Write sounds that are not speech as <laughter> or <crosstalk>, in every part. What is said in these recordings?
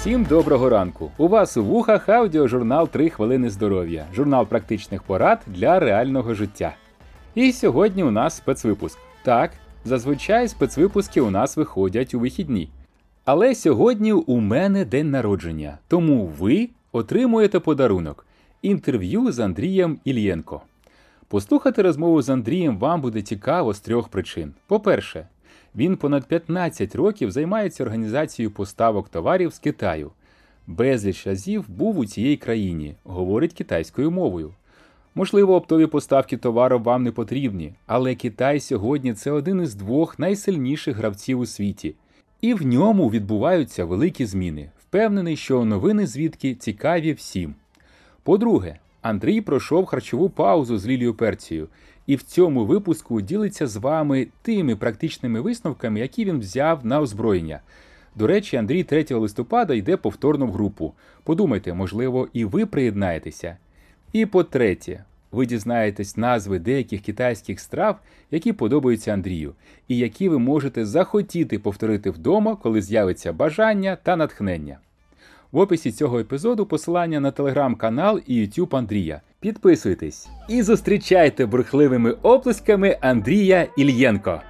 Усім доброго ранку! У вас у вухах аудіожурнал «3 хвилини здоров'я, журнал практичних порад для реального життя. І сьогодні у нас спецвипуск. Так, зазвичай спецвипуски у нас виходять у вихідні. Але сьогодні у мене день народження, тому ви отримуєте подарунок інтерв'ю з Андрієм Ільєнко. Послухати розмову з Андрієм вам буде цікаво з трьох причин. По-перше, він понад 15 років займається організацією поставок товарів з Китаю. Безліч разів був у цій країні, говорить китайською мовою. Можливо, оптові поставки товару вам не потрібні, але Китай сьогодні це один із двох найсильніших гравців у світі, і в ньому відбуваються великі зміни. Впевнений, що новини звідки цікаві всім. По-друге, Андрій пройшов харчову паузу з Лілією Перцією, і в цьому випуску ділиться з вами тими практичними висновками, які він взяв на озброєння. До речі, Андрій 3 листопада йде повторно в групу. Подумайте, можливо, і ви приєднаєтеся. І по-третє, ви дізнаєтесь назви деяких китайських страв, які подобаються Андрію, і які ви можете захотіти повторити вдома, коли з'явиться бажання та натхнення. В описі цього епізоду посилання на телеграм-канал і YouTube Андрія. Підписуйтесь і зустрічайте бурхливими оплесками Андрія Ільєнко.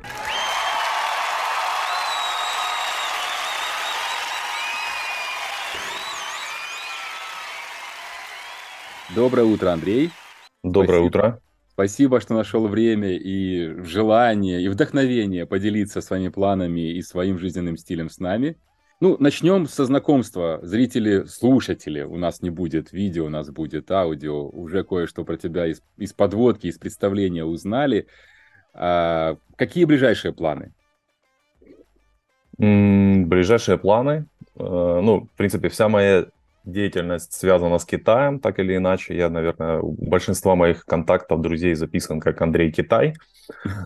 Доброе утро, Андрей. Доброе Спасибо. утро. Спасибо, что нашел время и желание, и вдохновение поделиться своими планами и своим жизненным стилем с нами. Ну, начнем со знакомства. Зрители, слушатели, у нас не будет видео, у нас будет аудио. Уже кое-что про тебя из, из подводки, из представления узнали. А, какие ближайшие планы? М, Ближайшие планы. Э, Ну, в принципе, вся моя деятельность связана с Китаем, так или иначе. Я, наверное, у большинства моих контактов, друзей записан как Андрей Китай. <laughs>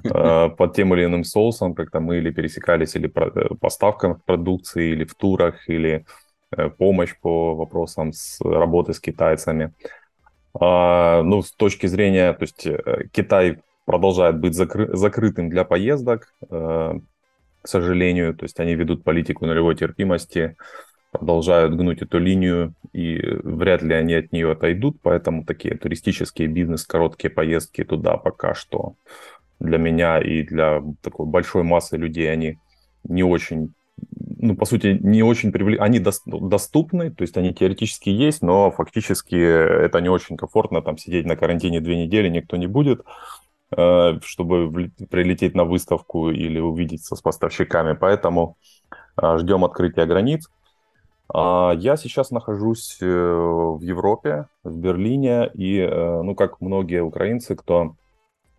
Э, Под тем или иным соусом как-то мы или пересекались, или э, поставкам продукции, или в турах, или э, помощь по вопросам с работы с китайцами. А, Ну, с точки зрения, то есть Китай продолжает быть закры- закрытым для поездок, к сожалению. То есть они ведут политику нулевой терпимости, продолжают гнуть эту линию, и вряд ли они от нее отойдут. Поэтому такие туристические бизнес, короткие поездки туда пока что для меня и для такой большой массы людей они не очень, ну, по сути, не очень привлек... Они дос- доступны, то есть они теоретически есть, но фактически это не очень комфортно, там сидеть на карантине две недели никто не будет э, чтобы прилететь на выставку или увидеться с поставщиками. Поэтому э, ждем открытия границ. А, Я сейчас нахожусь э, в Европе, в Берлине, и, э, ну, как многие украинцы, кто...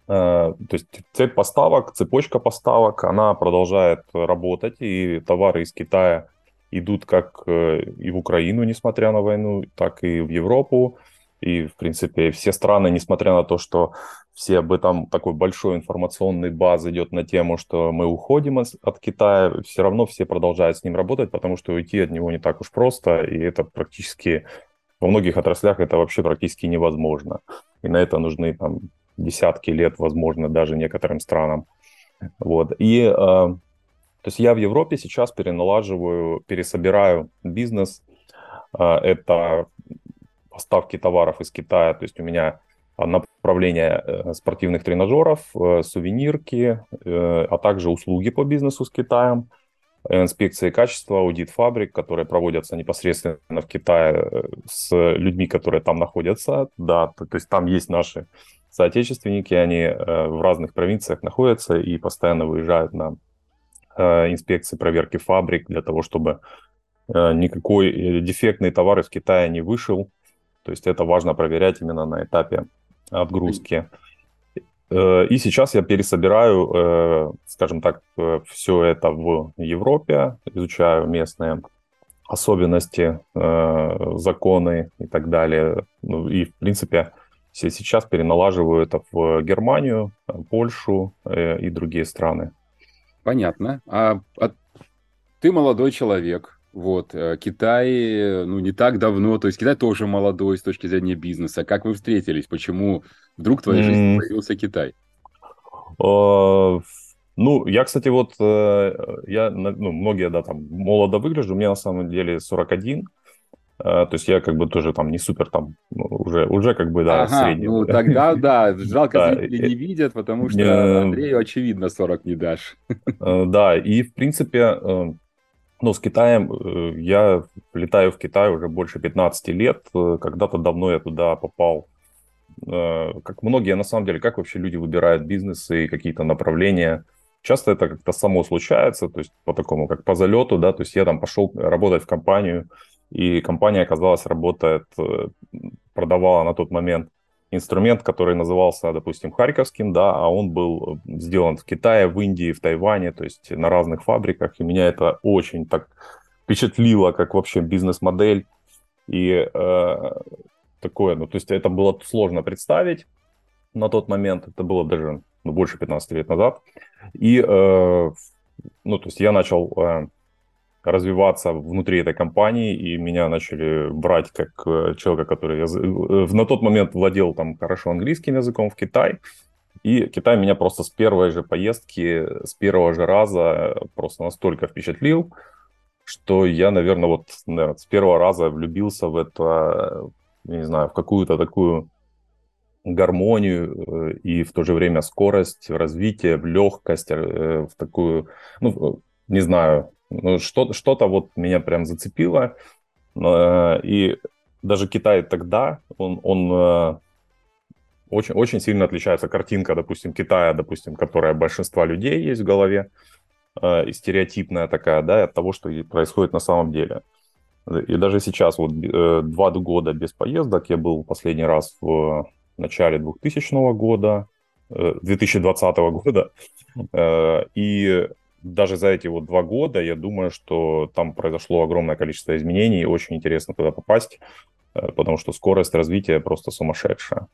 э, То есть цепь поставок, цепочка поставок, она продолжает работать, и товары из Китая идут как и в Украину, несмотря на войну, так и в Европу. И, в принципе, все страны, несмотря на то, что все об этом такой большой информационный баз идет на тему, что мы уходим от, от Китая, все равно все продолжают с ним работать, потому что уйти от него не так уж просто, и это практически во многих отраслях это вообще практически невозможно. И на это нужны там десятки лет, возможно, даже некоторым странам. Вот. И э, то есть я в Европе сейчас переналаживаю, пересобираю бизнес. Э, Это поставки товаров из Китая. То есть у меня а, направление э, спортивных тренажеров, э, сувенирки, э, а также услуги по бизнесу с Китаем, инспекции качества, аудит фабрик, которые проводятся непосредственно в Китае с людьми, которые там находятся. Да, то, то есть там есть наши соотечественники, они в разных провинциях находятся и постоянно выезжают на инспекции, проверки фабрик для того, чтобы никакой дефектный товар из Китая не вышел. То есть это важно проверять именно на этапе отгрузки. Э, И сейчас я пересобираю, э, скажем так, все это в Европе, изучаю местные особенности, э, законы и так далее. Ну и, в принципе, се- сейчас переналаживаю это в Германию, э, Польшу э, и другие страны. Понятно. А, а ты молодой человек. Вот, э, Китай, ну, не так давно, то есть Китай тоже молодой с точки зрения бизнеса. Как вы встретились? Почему вдруг в твоей жизни М. появился Китай? Э, Ну, я, кстати, вот, э, я, ну, многие, да, там, молодо выгляжу, мне на самом деле 41, э, то есть я как бы тоже там не супер там, ну, уже, уже как бы, да, ага, средний. ну <laughs> тогда, да, жалко, да, зрители не видят, потому что Андрею, очевидно, 40 не дашь. Да, и, в принципе, ну, с Китаем, я летаю в Китай уже больше 15 лет, когда-то давно я туда попал. Как многие, на самом деле, как вообще люди выбирают бизнесы и какие-то направления. Часто это как-то само случается, то есть по такому, как по залету, да, то есть я там пошел работать в компанию, и компания, оказалась, работает, э, продавала на тот момент инструмент, который назывался, допустим, Харьковским, да, а он был сделан в Китае, в Индии, в Тайване, то есть на разных фабриках, и меня это очень так впечатлило, как вообще бизнес-модель, и э, такое, ну, то есть это было сложно представить на тот момент, это было даже ну, больше 15 лет назад. И, э, ну, то есть я начал э, развиваться внутри этой компании, и меня начали брать как э, человека, который я, э, на тот момент владел там хорошо английским языком в Китай. И Китай меня просто с первой же поездки, с первого же раза просто настолько впечатлил, что я, наверное, вот наверное, с первого раза влюбился в это, не знаю, в какую-то такую гармонию э, и в то же время скорость развития, в легкость, в такую, ну, не знаю, ну, что, что-то вот меня прям зацепило. Э, и даже Китай тогда, он, он очень, очень сильно отличается картинка, допустим, Китая, допустим, которая большинства людей есть в голове, и стереотипная такая, да, от того, что происходит на самом деле. И даже сейчас, вот два года без поездок, я был последний раз в начале 2000 года, 2020 э, года. Э, и даже за эти вот два года, я думаю, что там произошло огромное количество изменений, очень интересно туда попасть, э, потому что скорость развития просто сумасшедшая.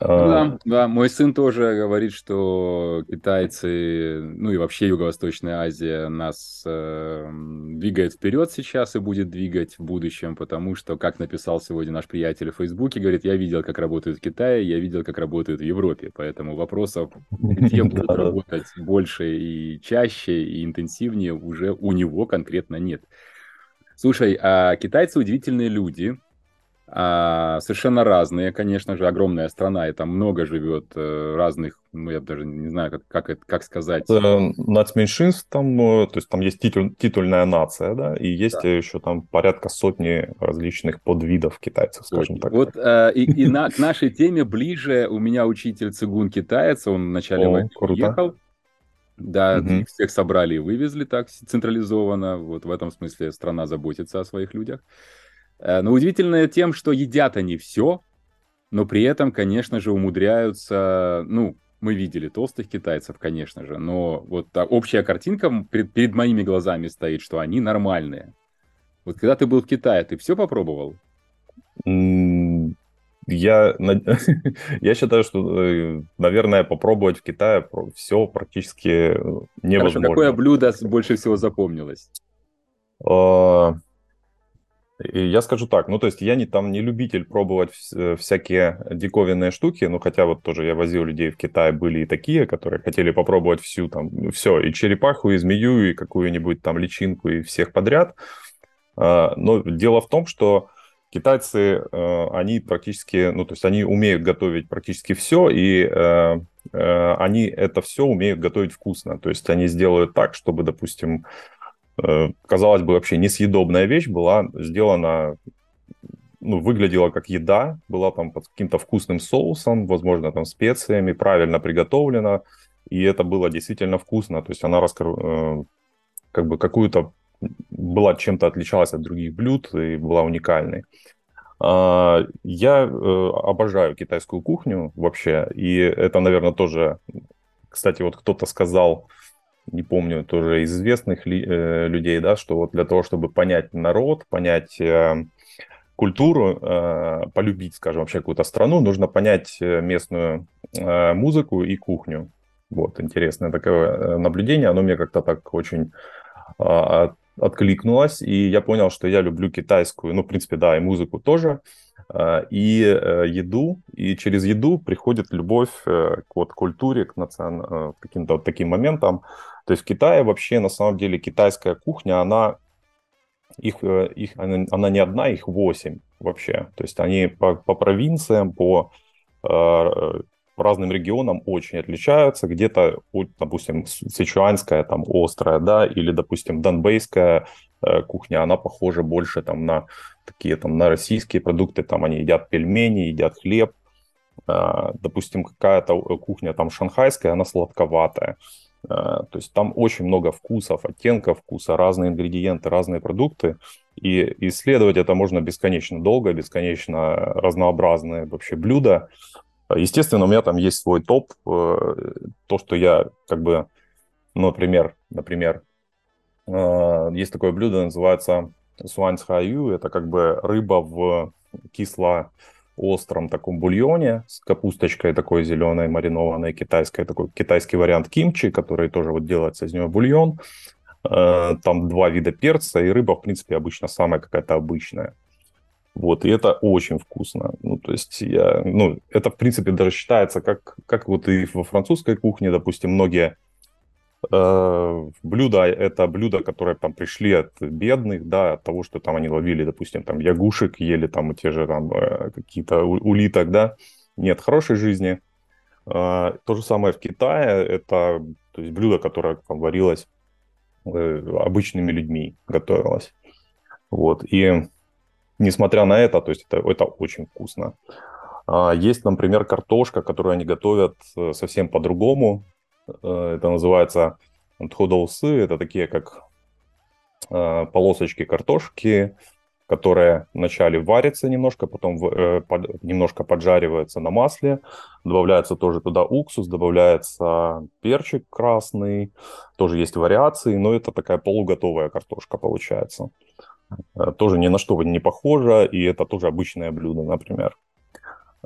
Ну да, да, мой сын тоже говорит, что китайцы, ну и вообще Юго-Восточная Азия нас э, двигает вперед сейчас и будет двигать в будущем, потому что, как написал сегодня наш приятель в Фейсбуке, говорит, я видел, как работают в Китае, я видел, как работают в Европе, поэтому вопросов, где <laughs> будут работать больше и чаще и интенсивнее, уже у него конкретно нет. Слушай, а китайцы удивительные люди, а, совершенно разные, конечно же, огромная страна, и там много живет э, разных, ну, я даже не знаю, как, как, это, как сказать. Нацменьшинств там, э, то есть там есть титуль, титульная нация, да, и есть да. еще там порядка сотни различных подвидов китайцев, скажем так. Вот э, и, и на, к нашей теме ближе у меня учитель цигун китаец, он вначале войны уехал, да, угу. их всех собрали и вывезли так централизованно, вот в этом смысле страна заботится о своих людях. Э, но удивительное тем, что едят они все, но при этом, конечно же, умудряются, ну, мы видели толстых китайцев, конечно же, но вот общая картинка перед, перед моими глазами стоит, что они нормальные. Вот когда ты был в Китае, ты все попробовал? Я, <laughs> я считаю, что, э, наверное, попробовать в Китае все практически невозможно. Хорошо, какое блюдо больше всего запомнилось? Я скажу так, ну то есть я не там не любитель пробовать э, всякие диковинные штуки, ну хотя вот тоже я возил людей в Китай, были и такие, которые хотели попробовать всю там, все, и черепаху, и змею, и какую-нибудь там личинку, и всех подряд. А, но дело в том, что китайцы, э, они практически, ну то есть они умеют готовить практически все, и э, они это все умеют готовить вкусно. То есть они сделают так, чтобы, допустим, казалось бы, вообще несъедобная вещь была сделана, ну, выглядела как еда, была там под каким-то вкусным соусом, возможно, там специями, правильно приготовлена, и это было действительно вкусно, то есть она раскр... Э, как бы какую-то была чем-то отличалась от других блюд и была уникальной. А, я э, обожаю китайскую кухню вообще, и это, наверное, тоже, кстати, вот кто-то сказал, не помню, тоже из известных ли, э, людей, да, что вот для того, чтобы понять народ, понять э, культуру, э, полюбить, скажем, вообще какую-то страну, нужно понять э, местную э, музыку и кухню. Вот, интересное такое э, наблюдение, оно мне как-то так очень э, откликнулось, и я понял, что я люблю китайскую, ну, в принципе, да, и музыку тоже, э, и э, еду, и через еду приходит любовь к вот культуре, к национ... каким-то вот таким моментам. То есть в Китае вообще, на самом деле, китайская кухня, она их, их, она не одна, их восемь вообще. То есть они по, по провинциям, по разным регионам очень отличаются. Где-то, допустим, сычуанская, там, острая, да, или, допустим, донбейская э, кухня, она похожа больше там на такие там на российские продукты, там они едят пельмени, едят хлеб. Э, допустим, какая-то э, кухня там шанхайская, она сладковатая. То есть там очень много вкусов, оттенков вкуса, разные ингредиенты, разные продукты. И исследовать это можно бесконечно долго, бесконечно разнообразные вообще блюда. Естественно, у меня там есть свой топ. Э, то, что я как бы, ну, например, например, э, есть такое блюдо, называется суаньцхаю. Это как бы рыба в кисло-остром таком бульоне с капусточкой такой зеленой, маринованной, китайской, такой китайский вариант кимчи, который тоже вот делается из него бульон. Э, там два вида перца, и рыба, в принципе, обычно самая какая-то обычная. Вот, и это очень вкусно. Ну, то есть я, ну, это, в принципе, даже считается, как, как вот и во французской кухне, допустим, многие э, блюда, это блюда, которые там пришли от бедных, да, от того, что там они ловили, допустим, там ягушек, ели там те же там э, какие-то улиток, да. Нет хорошей жизни. Э, то же самое в Китае, это то есть блюдо, которое там варилось э, обычными людьми, готовилось. Вот, и несмотря на это, то есть это, это очень вкусно. А, есть, например, картошка, которую они готовят э, совсем по-другому. Э, это называется тходоусы. Это такие как э, полосочки картошки, которые вначале варятся немножко, потом немножко поджариваются на масле. Добавляется тоже туда уксус, добавляется перчик красный. Тоже есть вариации, но это такая полуготовая картошка получается. Э, тоже ни на что не похоже, и это тоже обычное блюдо, например.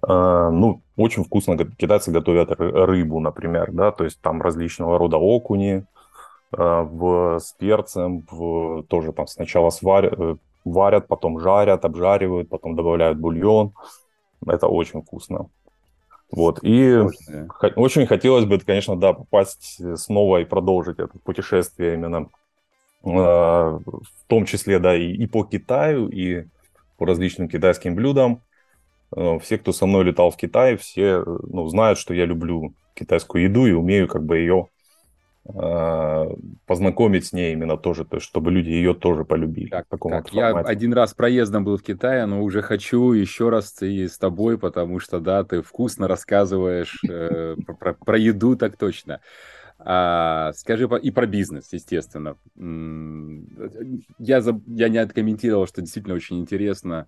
Э, ну, очень вкусно китайцы готовят рыбу, например, да, то есть там различного рода окуни э, в, с перцем, в, тоже там сначала сварят, варят, потом жарят, обжаривают, потом добавляют бульон. Это очень вкусно. Вот, и очень, очень хотелось бы, конечно, да, попасть снова и продолжить это путешествие именно в том числе, да, и, и по Китаю, и по различным китайским блюдам. Э, все, кто со мной летал в Китай, все ну, знают, что я люблю китайскую еду и умею как бы ее э, познакомить с ней именно тоже, то есть, чтобы люди ее тоже полюбили. Так, так. Я один раз проездом был в Китае, но уже хочу еще раз и с тобой, потому что, да, ты вкусно рассказываешь э, про, про еду так точно. А, скажи и про бизнес, естественно. Я, я не откомментировал, что действительно очень интересно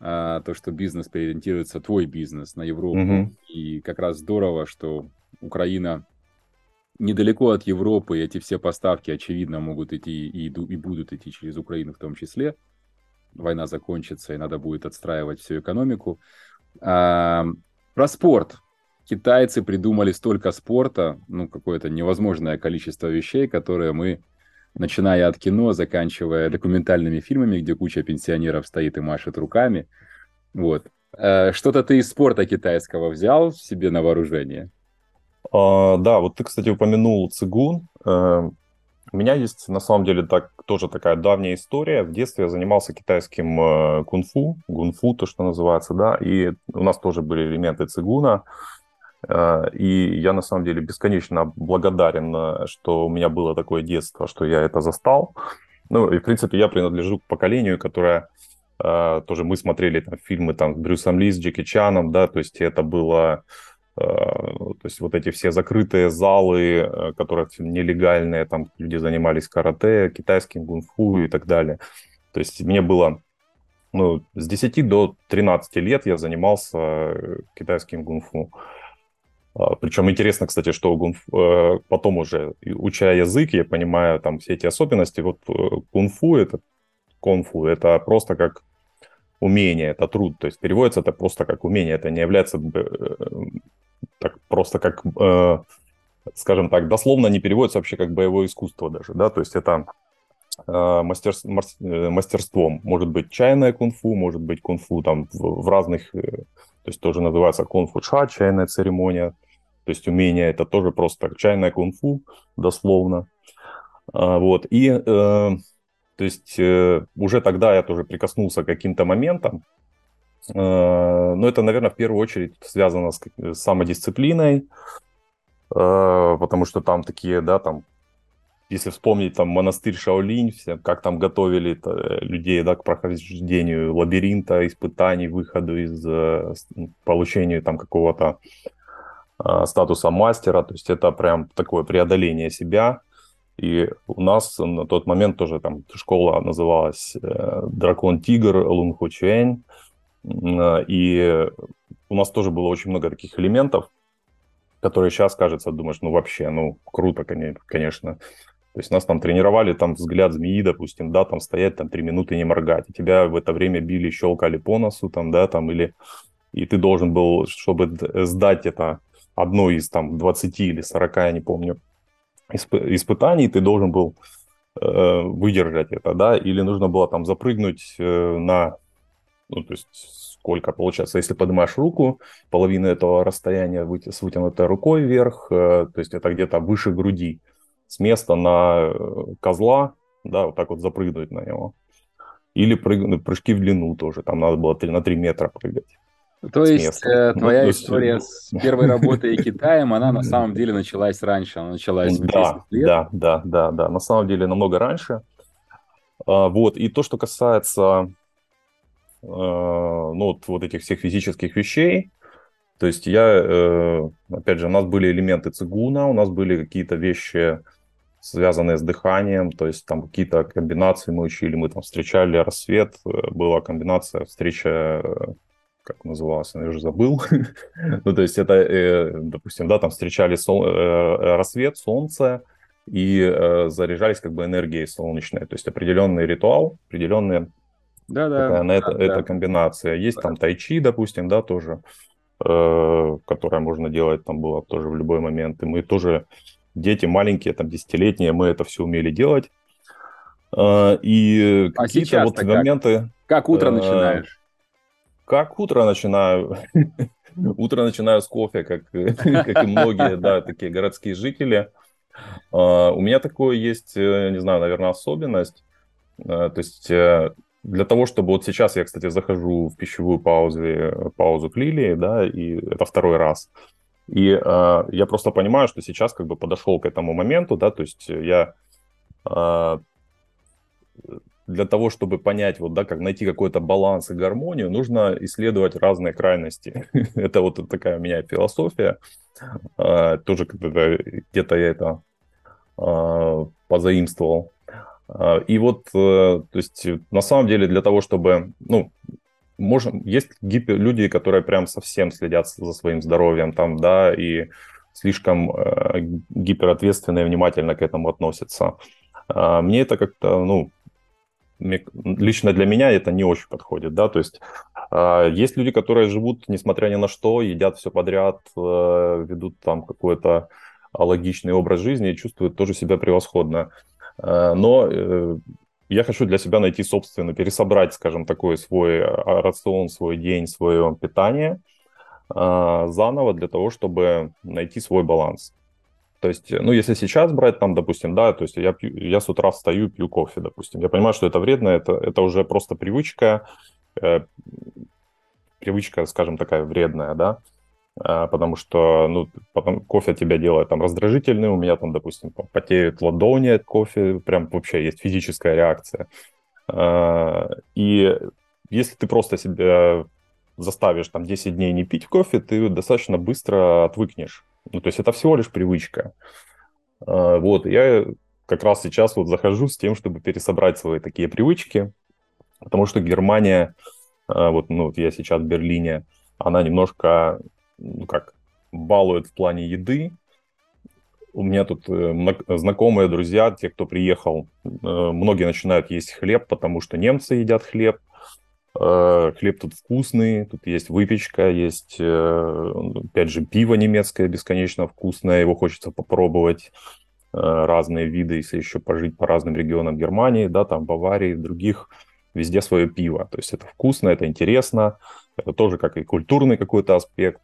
а, то, что бизнес переориентируется, твой бизнес на Европу. Угу. И как раз здорово, что Украина недалеко от Европы, и эти все поставки, очевидно, могут идти и, иду, и будут идти через Украину в том числе. Война закончится, и надо будет отстраивать всю экономику. А, про спорт китайцы придумали столько спорта, ну, какое-то невозможное количество вещей, которые мы, начиная от кино, заканчивая документальными фильмами, где куча пенсионеров стоит и машет руками. Вот. Э, что-то ты из спорта китайского взял себе на вооружение? А, да, вот ты, кстати, упомянул цигун. Э, у меня есть, на самом деле, так, тоже такая давняя история. В детстве я занимался китайским э, кунг-фу, гунфу, то, что называется, да, и у нас тоже были элементы цигуна. А, и я на самом деле бесконечно благодарен, э, что у меня было такое детство, что я это застал. Ну, и, в принципе, я принадлежу к поколению, которое э, тоже мы смотрели там фильмы там с Брюсом Ли, с Джеки Чаном, да, то есть это было, э, то есть вот эти все закрытые залы, которые нелегальные, там люди занимались карате, китайским гунфу и так далее. То есть мне было ну, с 10 до 13 лет я занимался китайским гунфу. А, Причем интересно, кстати, что э, потом уже, уча язык, я понимаю там все эти особенности. Вот э, кунг-фу, это конфу, это просто как умение, это труд. То есть переводится это просто как умение. Это не является э, так просто как, скажем так, дословно не переводится вообще как боевое искусство даже, да, то есть это мастер, мастерством. Может быть чайное кунг-фу, может быть кунг-фу там в, в разных, то есть тоже называется кунг-фу ча, чайная церемония. То есть умение это тоже просто чайное кунг-фу, дословно. Вот. И то есть уже тогда я тоже прикоснулся к каким-то моментам, но это, наверное, в первую очередь связано с самодисциплиной, потому что там такие, да, там если вспомнить там монастырь Шаолинь, все, как там готовили людей да, к прохождению лабиринта, испытаний, выходу из э, получению там какого-то э, статуса мастера, то есть это прям такое преодоление себя. И у нас на тот момент тоже там школа называлась э, Дракон Тигр Лун Ху Чуэнь, э, и у нас тоже было очень много таких элементов, которые сейчас, кажется, думаешь, ну вообще, ну круто, конечно. То есть нас там тренировали, там взгляд змеи, допустим, да, там стоять там три минуты не моргать, и тебя в это время били, щелкали по носу, там, да, там, или и ты должен был, чтобы сдать это одно из там 20 или 40, я не помню, исп- испытаний, ты должен был э, выдержать это, да, или нужно было там запрыгнуть э, на, ну, то есть сколько получается, если поднимаешь руку, половина этого расстояния выйти с вытянутой рукой вверх, э, то есть это где-то выше груди, с места на э, козла, да, вот так вот запрыгнуть на него. Или прыг... Ну, прыжки в длину тоже, там надо было на 3 метра прыгать. То есть э, ну, твоя ну, история с первой работой и <laughs> Китаем, она на самом деле началась раньше, она началась в да, лет? Да, да, да, да, на самом деле намного раньше. А, вот, и то, что касается э, ну, вот, вот этих всех физических вещей, то есть я, э, опять же, у нас были элементы цигуна, у нас были какие-то вещи, связанные с дыханием, то есть там какие-то комбинации мы учили, мы там встречали рассвет, э, была комбинация, встреча, э, как называлась, я уже забыл. <laughs> ну, то есть это, допустим, да, там встречали сол... рассвет, солнце, и заряжались как бы энергией солнечной, то есть определенный ритуал, определенная да, да, такая, на это, да, эта комбинация. Есть там тайчи, допустим, да, тоже, Э, которое можно делать там было тоже в любой момент. И мы тоже, дети маленькие, там, десятилетние, мы это все умели делать. Э, и а какие-то вот моменты... Как, как утро э, начинаешь? Как утро начинаю? <laughs> Утро начинаю с кофе, как, <laughs> как и многие, да, такие городские жители. У меня такое есть, не знаю, наверное, особенность. То есть для того, чтобы вот сейчас я, кстати, захожу в пищевую паузу, паузу к Лилии, да, и это второй раз. И э, я просто понимаю, что сейчас как бы подошел к этому моменту, да, то есть я э, для того, чтобы понять, вот, да, как найти какой-то баланс и гармонию, нужно исследовать разные крайности. <laughs> это вот такая у меня философия. Э, тоже где-то я это э, позаимствовал а, и вот, э, то есть, на самом деле, для того, чтобы, ну, можем, есть гипер, люди, которые прям совсем следят за своим здоровьем там, да, и слишком э, гиперответственно и внимательно к этому относятся. Э, мне это как-то, ну, лично для меня это не очень подходит, да, то есть э, есть люди, которые живут, несмотря ни на что, едят все подряд, э, ведут там какой-то логичный образ жизни и чувствуют тоже себя превосходно. Э, но э, я хочу для себя найти, собственно, пересобрать, скажем, такой свой а, рацион, свой день, свое питание э, заново для того, чтобы найти свой баланс. То есть, ну, если сейчас брать там, допустим, да, то есть я, пью, я с утра встаю, пью кофе, допустим. Я понимаю, что это вредно, это, это уже просто привычка, э, привычка, скажем, такая вредная, да. А, потому что, ну, потом кофе тебя делает там раздражительный, у меня там, допустим, потеют ладони от кофе, прям вообще есть физическая реакция. А, и если ты просто себя заставишь там 10 дней не пить кофе, ты достаточно быстро отвыкнешь. Ну, то есть это всего лишь привычка. А, вот, я как раз сейчас вот захожу с тем, чтобы пересобрать свои такие привычки, потому что Германия, вот, ну, вот я сейчас в Берлине, она немножко ну как, балует в плане еды. У меня тут э, знакомые, друзья, те, кто приехал, э, многие начинают есть хлеб, потому что немцы едят хлеб. Э, хлеб тут вкусный, тут есть выпечка, есть, опять же, пиво немецкое бесконечно вкусное, его хочется попробовать. разные виды, если еще пожить по разным регионам Германии, да, там Баварии, других, везде свое пиво. То есть это вкусно, это интересно, это тоже как и культурный какой-то аспект.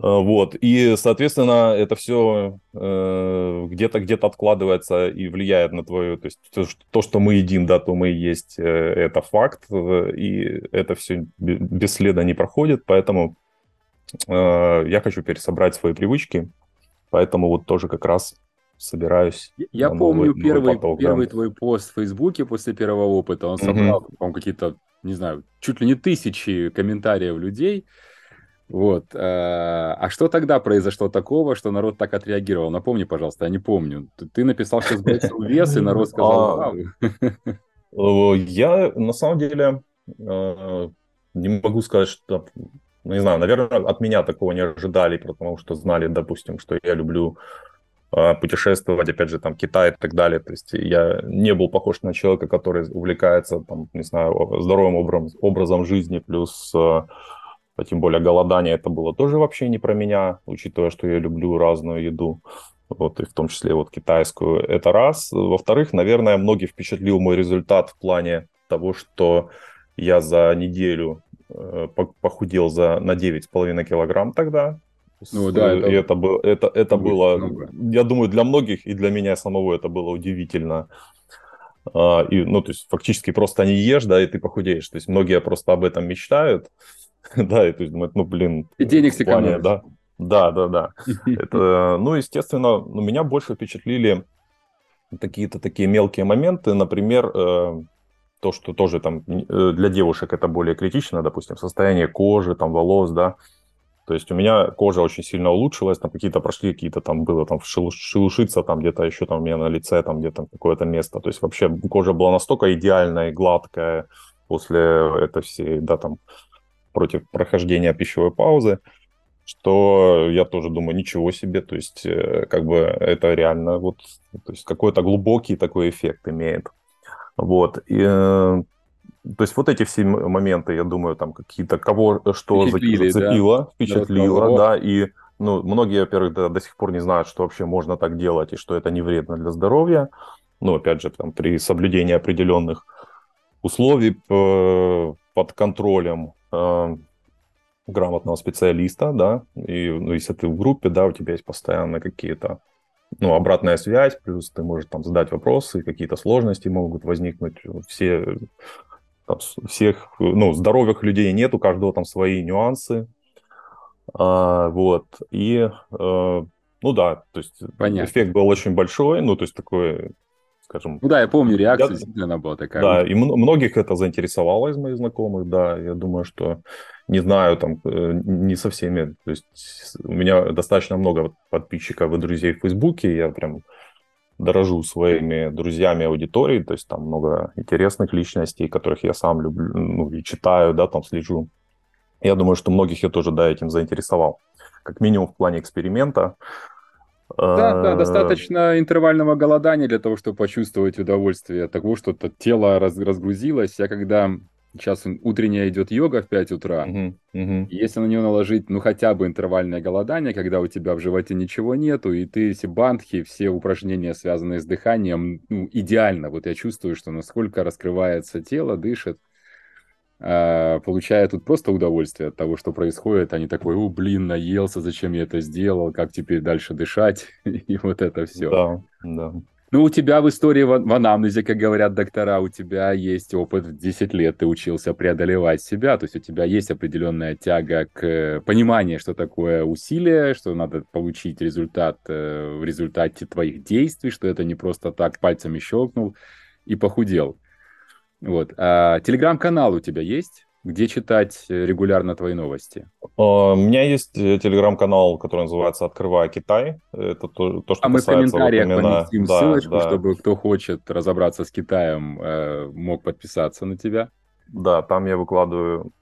Э, вот, и, соответственно, это все э, где-то где-то откладывается и влияет на твою, то есть то, то, что мы едим, да, то мы и есть, э, это факт, э, и это все бесследно не проходит, поэтому э, я хочу пересобрать свои привычки, поэтому вот тоже как раз собираюсь. Я помню новый, первый, новый поток, первый да. твой пост в Фейсбуке после первого опыта, он собрал, угу. по какие-то, не знаю, чуть ли не тысячи комментариев людей, вот. Э, а что тогда произошло такого, что народ так отреагировал? Напомни, пожалуйста, я не помню. Ты написал, что сбросил <laughs> вес, и народ сказал, а, вау. Я, на самом деле, э, не могу сказать, что... Ну, не знаю, наверное, от меня такого не ожидали, потому что знали, допустим, что я люблю э, путешествовать, опять же, там, Китай и так далее. То есть я не был похож на человека, который увлекается, там, не знаю, здоровым образом, образом жизни, плюс а тем более голодание это было тоже вообще не про меня, учитывая, что я люблю разную еду, вот, и в том числе вот китайскую, это раз. Во-вторых, наверное, многих впечатлил мой результат в плане того, что я за неделю э, похудел за, на 9,5 килограмм тогда. Ну да, это, и это, было, это, это было, много. я думаю, для многих и для меня самого это было удивительно. А, и, ну, то есть фактически просто не ешь, да, и ты похудеешь. То есть многие просто об этом мечтают, <laughs> да, и то есть думают, ну, блин. И денег сэкономишь. Да, да, да, да. <laughs> Это, ну, естественно, ну, меня больше впечатлили какие-то такие мелкие моменты, например, э, то, что тоже там э, для девушек это более критично, допустим, состояние кожи, там, волос, да, то есть у меня кожа очень сильно улучшилась, там какие-то прошли, какие-то там было, там шелушиться, там где-то еще там у меня на лице, там где-то какое-то место. То есть вообще кожа была настолько идеальная и гладкая после этой всей, да, там, против прохождения пищевой паузы, что я тоже думаю, ничего себе, то есть э, как бы это реально вот, то есть какой-то глубокий такой эффект имеет. Вот. И, э, то есть вот эти все моменты, я думаю, там какие-то кого что Впечатлили, зацепило, да? впечатлило, да, и ну, многие, во-первых, до, до сих пор не знают, что вообще можно так делать и что это не вредно для здоровья. Ну, опять же, там, при соблюдении определенных условий под контролем э, грамотного специалиста, да, и ну, если ты в группе, да, у тебя есть постоянно какие-то, ну, обратная связь, плюс ты можешь там задать вопросы, какие-то сложности могут возникнуть, все, там, всех, ну, здоровых людей нет, у каждого там свои нюансы, а, вот, и, э, ну да, то есть Понятно. эффект был очень большой, ну, то есть такой скажем. Ну да, я помню, реакция я, действительно она была такая. Да, и многих это заинтересовало из моих знакомых, да, я думаю, что не знаю, там, э, не со всеми, то есть у меня достаточно много подписчиков и друзей в Фейсбуке, я прям дорожу своими друзьями аудитории, то есть там много интересных личностей, которых я сам люблю, ну, и читаю, да, там слежу. Я думаю, что многих я тоже, да, этим заинтересовал. Как минимум в плане эксперимента. Да, да, достаточно интервального голодания для того, чтобы почувствовать удовольствие от того, что -то тело раз, разгрузилось. Я когда сейчас утренняя идет йога в 5 утра, uh-huh, uh-huh. если на нее наложить, ну, хотя бы интервальное голодание, когда у тебя в животе ничего нету, и ты все бандхи, все упражнения, связанные с дыханием, ну, идеально. Вот я чувствую, что насколько раскрывается тело, дышит, получая тут просто удовольствие от того, что происходит, а не такой, о, блин, наелся, зачем я это сделал, как теперь дальше дышать, <laughs> и вот это все. Да, да. Ну, у тебя в истории в, в анамнезе, как говорят доктора, у тебя есть опыт в 10 лет, ты учился преодолевать себя, то есть у тебя есть определенная тяга к пониманию, что такое усилие, что надо получить результат э, в результате твоих действий, что это не просто так пальцами щелкнул и похудел. Вот. А телеграм-канал у тебя есть? Где читать э, регулярно твои новости? А, у меня есть э, телеграм-канал, который называется «Открывая Китай». Это то, то что а мы в комментариях вот именно... поместим да, ссылочку, да. чтобы кто хочет разобраться с Китаем, э, мог подписаться на тебя. Да, там я выкладываю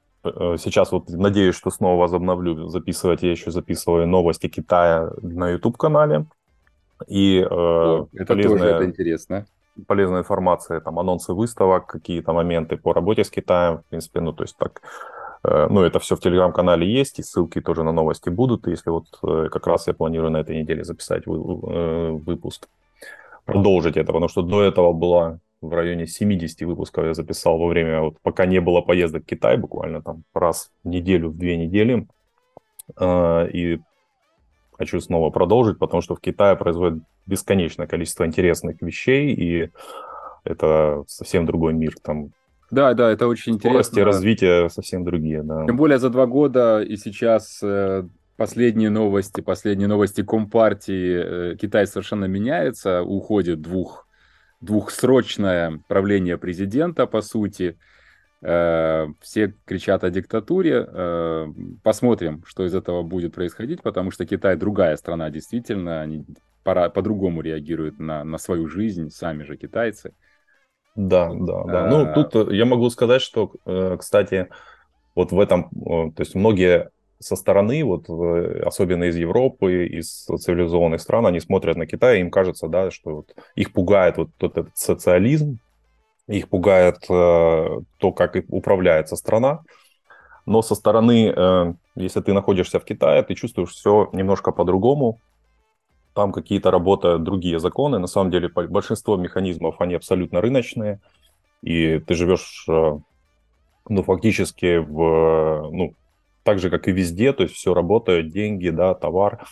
Сейчас вот надеюсь, что снова возобновлю записывать. Я еще записываю новости Китая на YouTube-канале. И О, это полезные... тоже это интересно полезная информация, там, анонсы выставок, какие-то моменты по работе с Китаем, в принципе, ну, то есть так, Э, ну, это все в телеграм-канале есть, и ссылки тоже на новости будут, если вот э, как раз я планирую на этой неделе записать э, выпуск, продолжить это, потому что до этого было в районе 70 выпусков я записал во время, вот пока не было поездок в Китай, буквально там раз в неделю, в две недели. И хочу снова продолжить, потому что в Китае производят бесконечное количество интересных вещей, и это совсем другой мир. Там да, да, это очень интересно. Скорости развития совсем другие, да. Тем более за два года и сейчас э, последние новости, последние новости Компартии, э, Китай совершенно меняется, уходит двух, двухсрочное правление президента, по сути. Э, все кричат о диктатуре. Посмотрим, что из этого будет происходить, потому что Китай другая страна, действительно, они по-другому реагируют на, на свою жизнь, сами же китайцы. Да, да, да. Ну, тут э, я могу сказать, что, э, кстати, вот в этом, то есть многие со стороны, вот особенно из Европы, из цивилизованных стран, они смотрят на Китай, и им кажется, да, что вот их пугает вот, вот этот социализм, их пугает э, то, как управляется страна. Но со стороны, э, если ты находишься в Китае, ты чувствуешь все немножко по-другому там какие-то работают другие законы. На самом деле большинство механизмов, они абсолютно рыночные, и ты живешь, э, ну, фактически в, ну, так же, как и везде, то есть все работает, деньги, да, товар.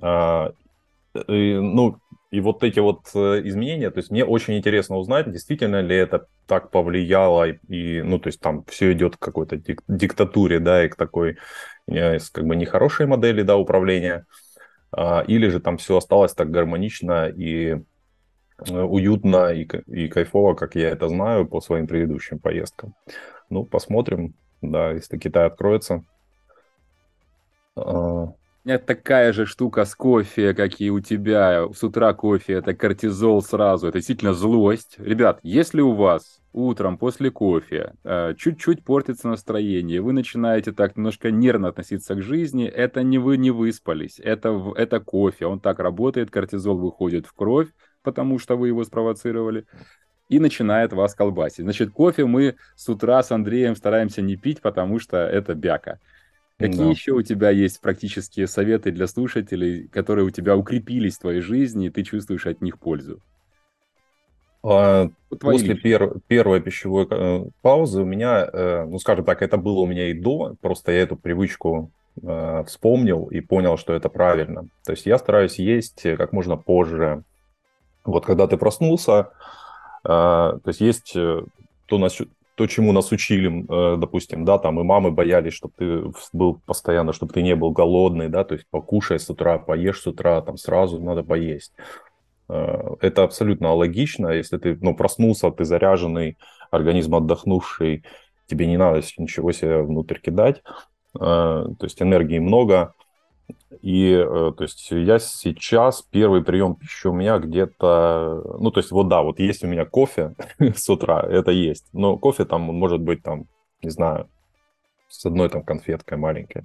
И, ну, и вот эти вот э, изменения, то есть мне очень интересно узнать, действительно ли это так повлияло, и, ну, то есть там все идет к какой-то диктатуре, да, и к такой, э, как бы, нехорошей модели, да, управления. А, или же там все осталось так гармонично и э, уютно и, и кайфово, как я это знаю по своим предыдущим поездкам. Ну, посмотрим, да, если Китай откроется. А, меня такая же штука с кофе, как и у тебя. С утра кофе это кортизол сразу. Это действительно злость. Ребят, если у вас утром после кофе э, чуть-чуть портится настроение, вы начинаете так немножко нервно относиться к жизни, это не вы не выспались, это, это кофе, он так работает, кортизол выходит в кровь, потому что вы его спровоцировали, и начинает вас колбасить. Значит, кофе мы с утра с Андреем стараемся не пить, потому что это бяка. Какие да. еще у тебя есть практические советы для слушателей, которые у тебя укрепились в твоей жизни, и ты чувствуешь от них пользу? А, после пер, первой пищевой э, паузы у меня, э, ну, скажем так, это было у меня и до, просто я эту привычку э, вспомнил и понял, что это правильно. То есть я стараюсь есть как можно позже. Вот когда ты проснулся, то есть есть то, то, чему нас учили, э, допустим, да, там и мамы боялись, чтобы ты был постоянно, чтобы ты не был голодный, да, то есть покушай с утра, поешь с утра, там сразу надо поесть. Э, это абсолютно логично, если ты, ну, проснулся, ты заряженный, организм отдохнувший, тебе не надо ничего себе внутрь кидать, э, то есть энергии много, и, э, то есть, я сейчас, первый прием пищи у меня где-то, ну, то есть, вот да, вот есть у меня кофе <laughs> с утра, это есть, но кофе там может быть там, не знаю, с одной там конфеткой маленькой,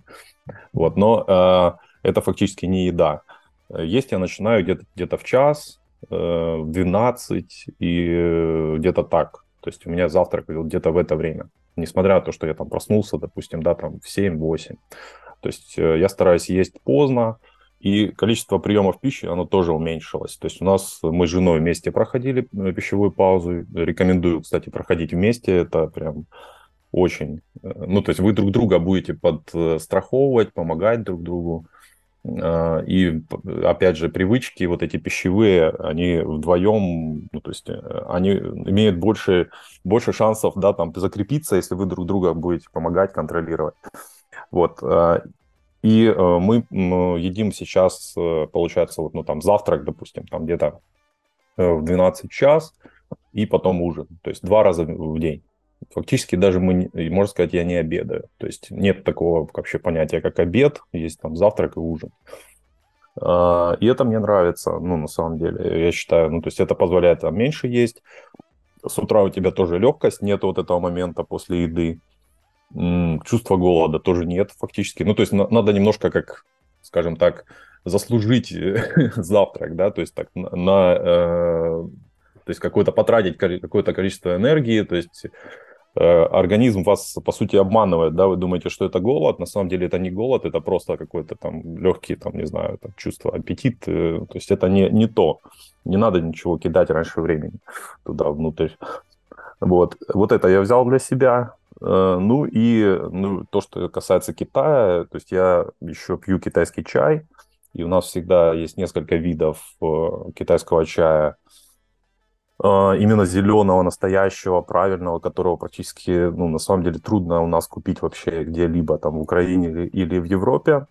вот, но э, это фактически не еда. Есть я начинаю где-то где в час, э, в 12 и э, где-то так, то есть у меня завтрак где-то в это время, несмотря на то, что я там проснулся, допустим, да, там в 7-8, то есть э, я стараюсь есть поздно, и количество приемов пищи, оно тоже уменьшилось. То есть у нас мы с женой вместе проходили э, пищевую паузу. Рекомендую, кстати, проходить вместе. Это прям очень... Э, ну, то есть вы друг друга будете подстраховывать, помогать друг другу. И, опять же, привычки вот эти пищевые, они вдвоем, ну, то есть они имеют больше, больше шансов, да, там, закрепиться, если вы друг друга будете помогать, контролировать. Вот. Э, и э, мы едим сейчас, э, получается, вот, ну, там, завтрак, допустим, там где-то в 12 час, и потом ужин. То есть два раза в день. Фактически даже мы, можно сказать, я не обедаю. То есть нет такого вообще понятия, как обед, есть там завтрак и ужин. И это мне нравится, ну, на самом деле, я считаю, ну, то есть это позволяет там меньше есть. С утра у тебя тоже легкость, нет вот этого момента после еды чувства голода тоже нет фактически. Ну, то есть надо немножко, как, скажем так, заслужить <laughs> завтрак, да, то есть так на, на э, то есть какое-то потратить какое-то количество энергии, то есть э, организм вас, по сути, обманывает, да, вы думаете, что это голод, на самом деле это не голод, это просто какой-то там легкий, там, не знаю, там, чувство, аппетит, э, то есть это не, не то, не надо ничего кидать раньше времени туда внутрь. Вот, вот это я взял для себя, Э, ну и ну, то, что касается Китая, то есть я еще пью китайский чай, и у нас всегда есть несколько видов э, китайского чая, э, именно зеленого, настоящего, правильного, которого практически, ну, на самом деле трудно у нас купить вообще где-либо там в Украине или в Европе.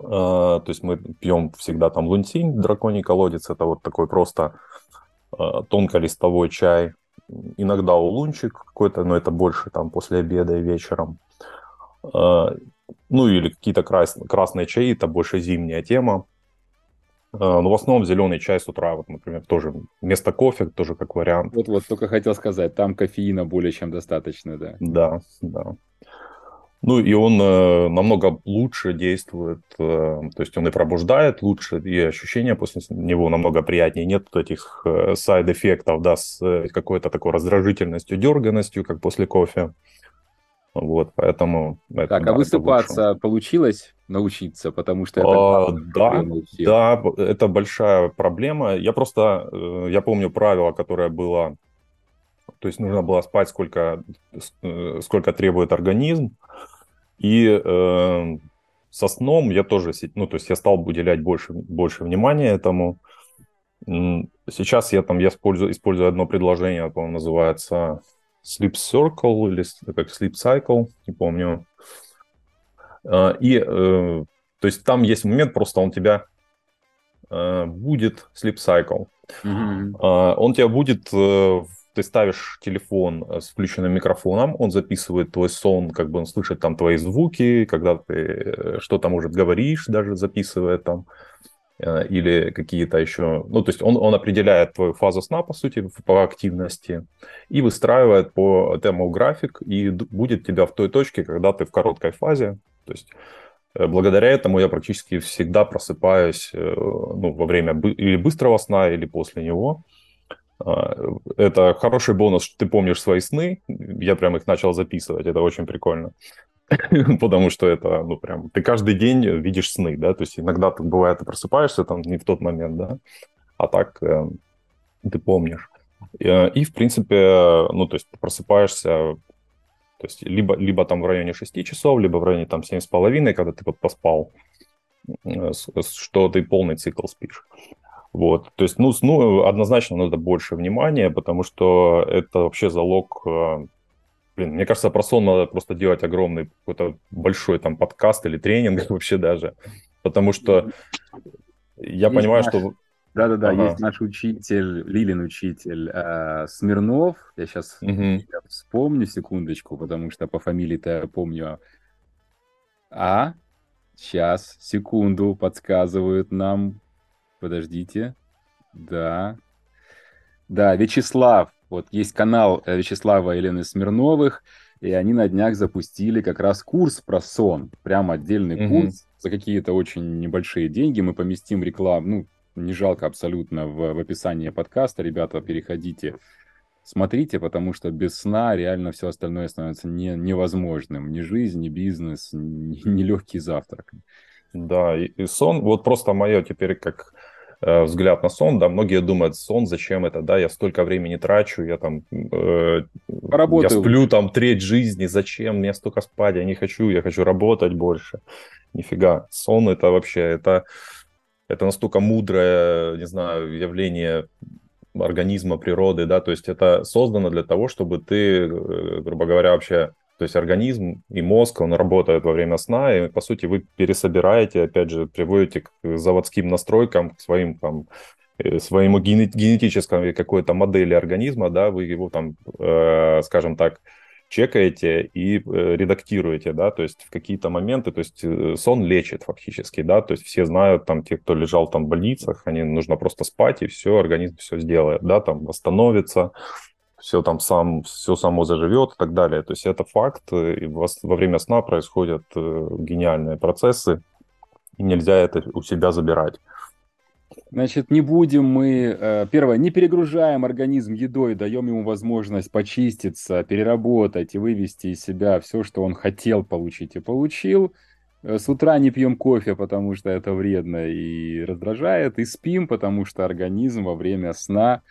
То есть мы пьем всегда там лунтинь, драконий колодец, это вот такой просто тонколистовой чай, иногда улунчик какой-то, но это больше там после обеда и вечером. А, ну или какие-то крас... красные чаи, это больше зимняя тема. А, но в основном зеленый чай с утра, вот, например, тоже вместо кофе, тоже как вариант. Вот-вот, только хотел сказать, там кофеина более чем достаточно, да. Да, да. Ну и он э, намного лучше действует, э, то есть он и пробуждает лучше, и ощущения после него намного приятнее. Нет этих э, сайд-эффектов, да, с э, какой-то такой раздражительностью, дерганностью, как после кофе. Вот, поэтому... Это, так, а да, а высыпаться получилось научиться, потому что это... А, да, да, это большая проблема. Я просто, э, я помню правило, которое было, то есть нужно было спать сколько, э, сколько требует организм, и э, со сном я тоже, ну, то есть я стал уделять больше, больше внимания этому. Сейчас я там, я использую, использую одно предложение, по-моему, называется Sleep Circle или как Sleep Cycle, не помню. Э, и, э, то есть там есть момент, просто он тебя э, будет Sleep Cycle. Mm-hmm. Он тебя будет в ты ставишь телефон э, с включенным микрофоном, он записывает твой сон, как бы он слышит там твои звуки, когда ты э, что-то, может, говоришь, даже записывает там, э, или какие-то еще... Ну, то есть он, он определяет твою фазу сна, по сути, по активности, и выстраивает по этому график, и будет тебя в той точке, когда ты в короткой фазе. То есть благодаря этому я практически всегда просыпаюсь ну, во время или быстрого сна, или после него. Это хороший бонус, что ты помнишь свои сны. Я прям их начал записывать, это очень прикольно. <laughs> Потому что это, ну, прям, ты каждый день видишь сны, да, то есть иногда так бывает, ты просыпаешься там не в тот момент, да, а так э, ты помнишь. И, э, и, в принципе, ну, то есть ты просыпаешься, то есть либо, либо там в районе 6 часов, либо в районе там 7,5, когда ты вот поспал, э, что ты полный цикл спишь. Вот, то есть, ну, сну однозначно надо больше внимания, потому что это вообще залог э, Блин, мне кажется, про сон надо просто делать огромный какой-то большой там подкаст или тренинг <laughs> вообще даже, потому что я есть понимаю, наш... что... Да-да-да, ага. есть наш учитель, Лилин учитель э, Смирнов, я сейчас угу. вспомню секундочку, потому что по фамилии-то я помню. А, сейчас, секунду, подсказывают нам Подождите. Да. Да, Вячеслав. Вот есть канал э, Вячеслава и Елены Смирновых, и они на днях запустили как раз курс про сон. Прям отдельный mm-hmm. курс за какие-то очень небольшие деньги. Мы поместим рекламу, ну, не жалко абсолютно в, в описании подкаста. Ребята, переходите, смотрите, потому что без сна реально все остальное становится не, невозможным. Ни жизнь, ни бизнес, ни, <laughs> ни легкий завтрак. Да, и, и сон, вот просто мое теперь как э, взгляд на сон, да, многие думают, сон, зачем это, да, я столько времени трачу, я там, э, я сплю там треть жизни, зачем, мне столько спать, я не хочу, я хочу работать больше. Нифига, сон это вообще, это, это настолько мудрое, не знаю, явление организма, природы, да, то есть это создано для того, чтобы ты, э, грубо говоря, вообще то есть организм и мозг, он работает во время сна, и, по сути, вы пересобираете, опять же, приводите к заводским настройкам, к своим там э, своему генетической какой-то модели организма, да, вы его там, э, скажем так, чекаете и э, редактируете, да, то есть в какие-то моменты, то есть э, сон лечит фактически, да, то есть все знают, там, те, кто лежал там в больницах, они нужно просто спать, и все, организм все сделает, да, там восстановится, все там сам, все само заживет и так далее. То есть это факт, и во время сна происходят э, гениальные процессы, и нельзя это у себя забирать. Значит, не будем мы, э, первое, не перегружаем организм едой, даем ему возможность почиститься, переработать и вывести из себя все, что он хотел получить и получил. Э, с утра не пьем кофе, потому что это вредно и раздражает, и спим, потому что организм во время сна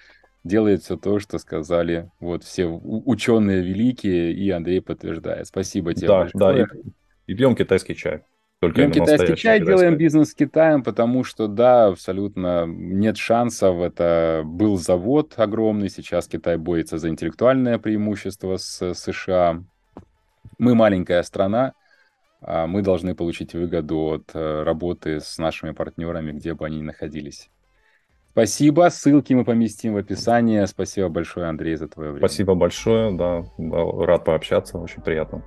делает все то, что сказали вот все ученые великие, и Андрей подтверждает. Спасибо тебе да, большое. Да, и, и пьем китайский чай. Только Пьем китайский чай, делаем бизнес с Китаем, потому что, да, абсолютно нет шансов. Это был завод огромный, сейчас Китай борется за интеллектуальное преимущество с США. Мы маленькая страна, а мы должны получить выгоду от э, работы с нашими партнерами, где бы они ни находились. Спасибо, ссылки мы поместим в описании. Спасибо большое, Андрей, за твое время. Спасибо большое, да, рад пообщаться, очень приятно.